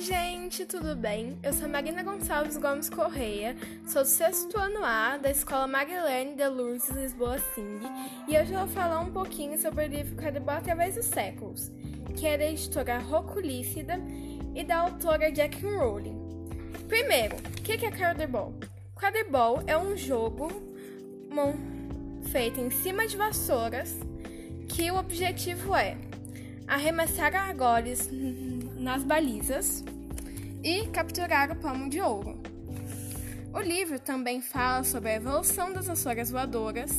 gente, tudo bem? Eu sou Marina Gonçalves Gomes Correia, sou do sexto ano A da Escola Marilene de Lourdes Lisboa Sing e hoje eu vou falar um pouquinho sobre o livro Cadebol através dos séculos, que é da editora Roculícida e da autora Jack Rowling. Primeiro, o que é Cadebol? Cadebol é um jogo feito em cima de vassouras que o objetivo é arremessar argoles nas balizas e capturar o palmo de ouro. O livro também fala sobre a evolução das vassouras voadoras,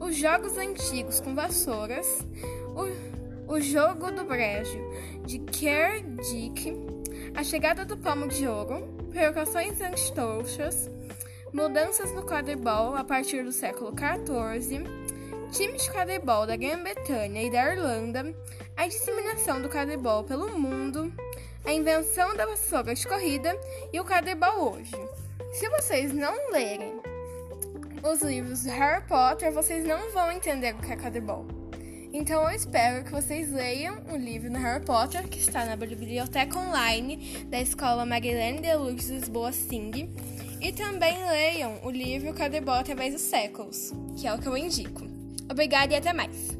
os jogos antigos com vassouras, o, o jogo do brejo de Kerr Dick, a chegada do palmo de ouro, provocações antitoxas, mudanças no quadribol a partir do século XIV, times de quadribol da Grã-Bretanha e da Irlanda, a disseminação do quadribol pelo mundo, a invenção da vassoura de corrida e o quadribol hoje. Se vocês não lerem os livros de Harry Potter, vocês não vão entender o que é quadribol. Então eu espero que vocês leiam o livro do Harry Potter, que está na biblioteca online da Escola Marilene de Luz Lisboa Sing, e também leiam o livro Quadribol através dos séculos, que é o que eu indico. Obrigada e até mais!